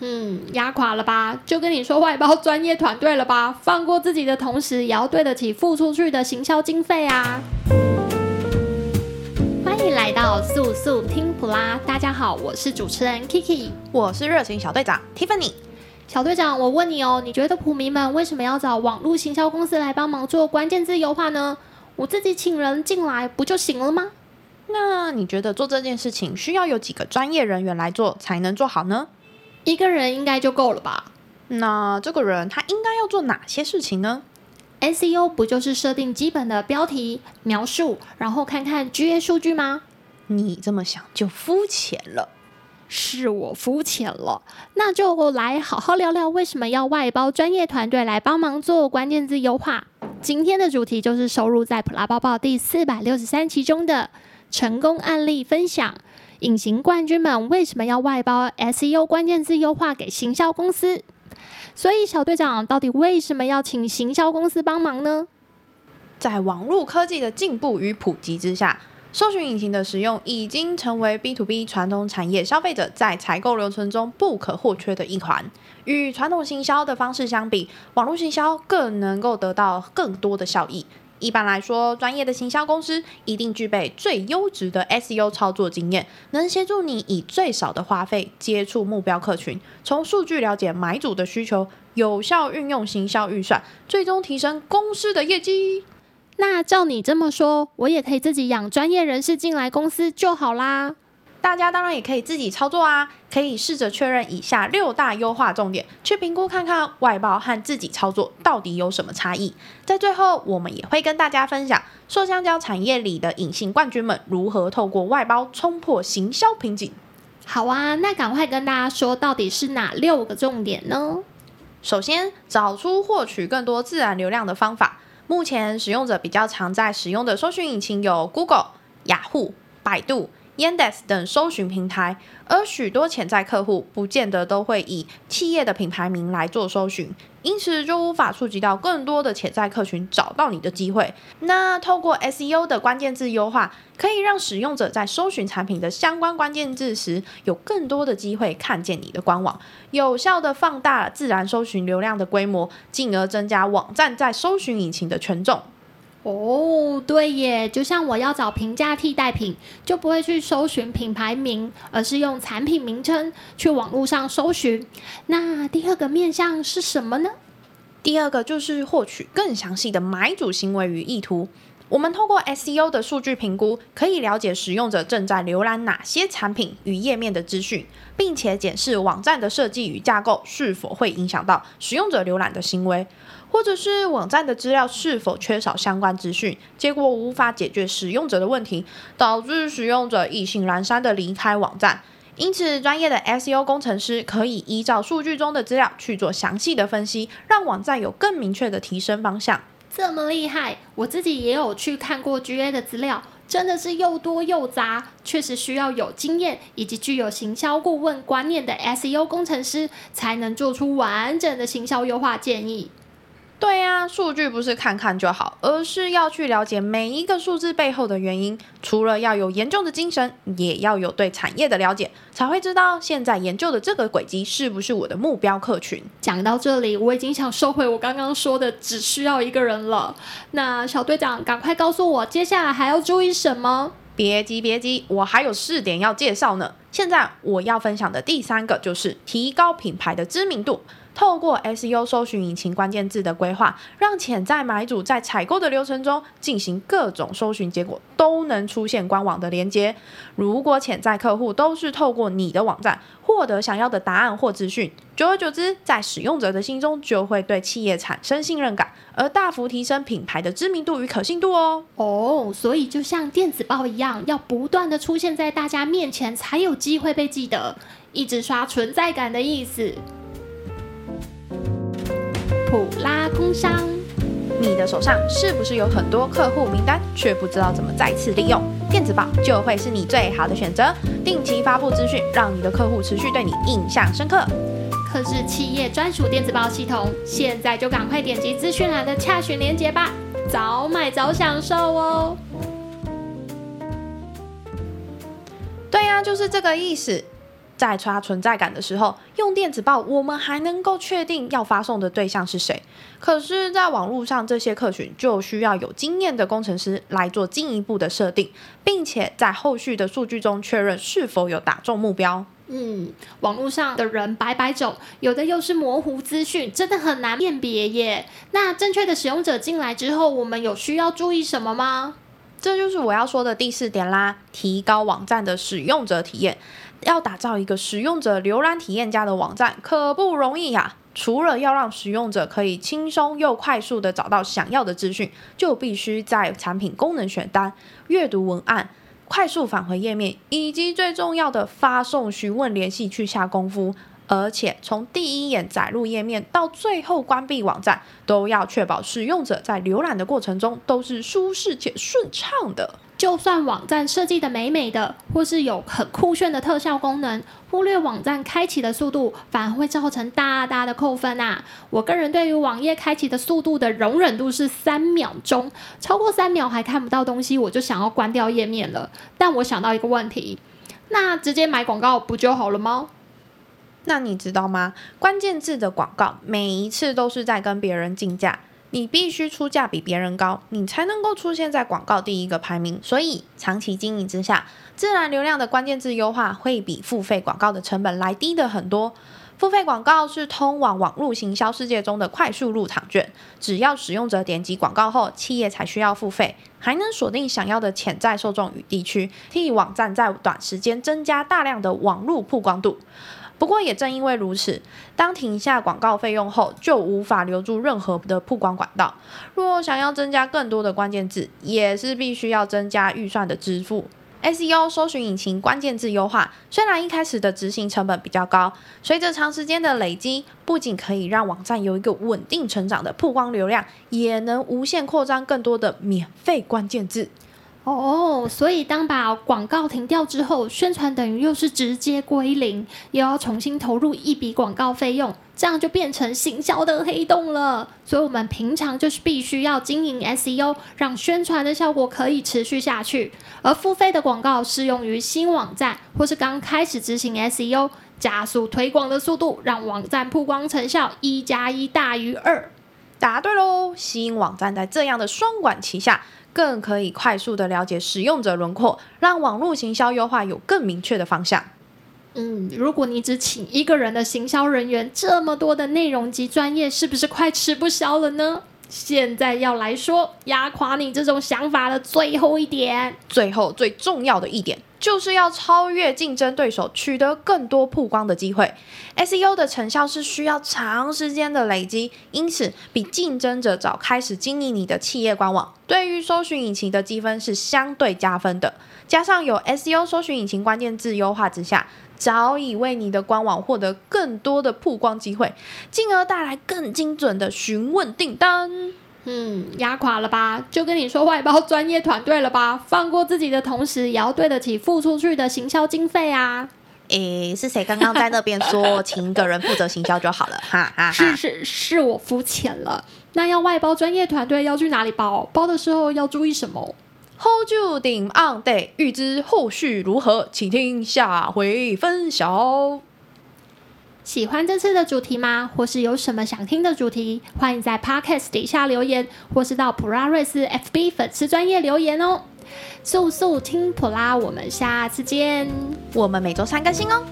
嗯，压垮了吧？就跟你说外包专业团队了吧？放过自己的同时，也要对得起付出去的行销经费啊！欢迎来到速速听普拉，大家好，我是主持人 Kiki，我是热情小队长 Tiffany。小队长，我问你哦，你觉得普迷们为什么要找网络行销公司来帮忙做关键字优化呢？我自己请人进来不就行了吗？那你觉得做这件事情需要有几个专业人员来做才能做好呢？一个人应该就够了吧？那这个人他应该要做哪些事情呢？SEO 不就是设定基本的标题描述，然后看看 GA 数据吗？你这么想就肤浅了。是我肤浅了。那就来好好聊聊为什么要外包专业团队来帮忙做关键字优化。今天的主题就是收入在普拉包报第四百六十三期中的。成功案例分享：隐形冠军们为什么要外包 SEO 关键字优化给行销公司？所以小队长到底为什么要请行销公司帮忙呢？在网络科技的进步与普及之下，搜寻引擎的使用已经成为 B to B 传统产业消费者在采购流程中不可或缺的一环。与传统行销的方式相比，网络行销更能够得到更多的效益。一般来说，专业的行销公司一定具备最优质的 SEO 操作经验，能协助你以最少的花费接触目标客群，从数据了解买主的需求，有效运用行销预算，最终提升公司的业绩。那照你这么说，我也可以自己养专业人士进来公司就好啦。大家当然也可以自己操作啊，可以试着确认以下六大优化重点，去评估看看外包和自己操作到底有什么差异。在最后，我们也会跟大家分享塑橡胶产业里的隐形冠军们如何透过外包冲破行销瓶颈。好啊，那赶快跟大家说，到底是哪六个重点呢？首先，找出获取更多自然流量的方法。目前使用者比较常在使用的搜寻引擎有 Google、雅虎、百度。Yandex 等搜寻平台，而许多潜在客户不见得都会以企业的品牌名来做搜寻，因此就无法触及到更多的潜在客群找到你的机会。那透过 SEO 的关键字优化，可以让使用者在搜寻产品的相关关键字时，有更多的机会看见你的官网，有效地放大自然搜寻流量的规模，进而增加网站在搜寻引擎的权重。哦，对耶，就像我要找平价替代品，就不会去搜寻品牌名，而是用产品名称去网络上搜寻。那第二个面向是什么呢？第二个就是获取更详细的买主行为与意图。我们通过 SEO 的数据评估，可以了解使用者正在浏览哪些产品与页面的资讯，并且检视网站的设计与架构是否会影响到使用者浏览的行为。或者是网站的资料是否缺少相关资讯，结果无法解决使用者的问题，导致使用者意兴阑珊的离开网站。因此，专业的 SEO 工程师可以依照数据中的资料去做详细的分析，让网站有更明确的提升方向。这么厉害，我自己也有去看过 GA 的资料，真的是又多又杂，确实需要有经验以及具有行销顾问观念的 SEO 工程师，才能做出完整的行销优化建议。对呀，数据不是看看就好，而是要去了解每一个数字背后的原因。除了要有研究的精神，也要有对产业的了解，才会知道现在研究的这个轨迹是不是我的目标客群。讲到这里，我已经想收回我刚刚说的，只需要一个人了。那小队长，赶快告诉我，接下来还要注意什么？别急，别急，我还有四点要介绍呢。现在我要分享的第三个就是提高品牌的知名度。透过 SEO 搜寻引擎关键字的规划，让潜在买主在采购的流程中进行各种搜寻结果都能出现官网的连接。如果潜在客户都是透过你的网站获得想要的答案或资讯，久而久之，在使用者的心中就会对企业产生信任感，而大幅提升品牌的知名度与可信度哦。哦，所以就像电子报一样，要不断的出现在大家面前，才有机会被记得，一直刷存在感的意思。普拉工商，你的手上是不是有很多客户名单，却不知道怎么再次利用？电子报就会是你最好的选择。定期发布资讯，让你的客户持续对你印象深刻。可是企业专属电子报系统，现在就赶快点击资讯栏的洽询链接吧，早买早享受哦。对呀、啊，就是这个意思。在刷存在感的时候，用电子报，我们还能够确定要发送的对象是谁。可是，在网络上，这些客群就需要有经验的工程师来做进一步的设定，并且在后续的数据中确认是否有打中目标。嗯，网络上的人百百种，有的又是模糊资讯，真的很难辨别耶。那正确的使用者进来之后，我们有需要注意什么吗？这就是我要说的第四点啦，提高网站的使用者体验。要打造一个使用者浏览体验佳的网站，可不容易呀。除了要让使用者可以轻松又快速地找到想要的资讯，就必须在产品功能选单、阅读文案、快速返回页面以及最重要的发送询问联系去下功夫。而且从第一眼载入页面到最后关闭网站，都要确保使用者在浏览的过程中都是舒适且顺畅的。就算网站设计的美美的，或是有很酷炫的特效功能，忽略网站开启的速度，反而会造成大大的扣分啊！我个人对于网页开启的速度的容忍度是三秒钟，超过三秒还看不到东西，我就想要关掉页面了。但我想到一个问题，那直接买广告不就好了吗？那你知道吗？关键字的广告每一次都是在跟别人竞价，你必须出价比别人高，你才能够出现在广告第一个排名。所以长期经营之下，自然流量的关键字优化会比付费广告的成本来低的很多。付费广告是通往网络行销世界中的快速入场券，只要使用者点击广告后，企业才需要付费，还能锁定想要的潜在受众与地区，替网站在短时间增加大量的网络曝光度。不过也正因为如此，当停下广告费用后，就无法留住任何的曝光管道。若想要增加更多的关键字，也是必须要增加预算的支付。SEO 搜寻引擎关键字优化，虽然一开始的执行成本比较高，随着长时间的累积，不仅可以让网站有一个稳定成长的曝光流量，也能无限扩张更多的免费关键字。哦，所以当把广告停掉之后，宣传等于又是直接归零，又要重新投入一笔广告费用，这样就变成行销的黑洞了。所以，我们平常就是必须要经营 SEO，让宣传的效果可以持续下去。而付费的广告适用于新网站或是刚开始执行 SEO，加速推广的速度，让网站曝光成效一加一大于二。答对喽！新网站在这样的双管齐下。更可以快速的了解使用者轮廓，让网络行销优化有更明确的方向。嗯，如果你只请一个人的行销人员，这么多的内容及专业，是不是快吃不消了呢？现在要来说压垮你这种想法的最后一点，最后最重要的一点。就是要超越竞争对手，取得更多曝光的机会。SEO 的成效是需要长时间的累积，因此比竞争者早开始经营你的企业官网，对于搜寻引擎的积分是相对加分的。加上有 SEO 搜寻引擎关键字优化之下，早已为你的官网获得更多的曝光机会，进而带来更精准的询问订单。嗯，压垮了吧？就跟你说外包专业团队了吧？放过自己的同时，也要对得起付出去的行销经费啊！诶，是谁刚刚在那边说 请一个人负责行销就好了？哈哈哈！是是是我肤浅了。那要外包专业团队要去哪里包？包的时候要注意什么？Hold you on day，欲知后续如何，请听下回分晓。喜欢这次的主题吗？或是有什么想听的主题？欢迎在 Podcast 底下留言，或是到普拉瑞斯 FB 粉丝专业留言哦。速速听普拉，我们下次见。我们每周三更新哦。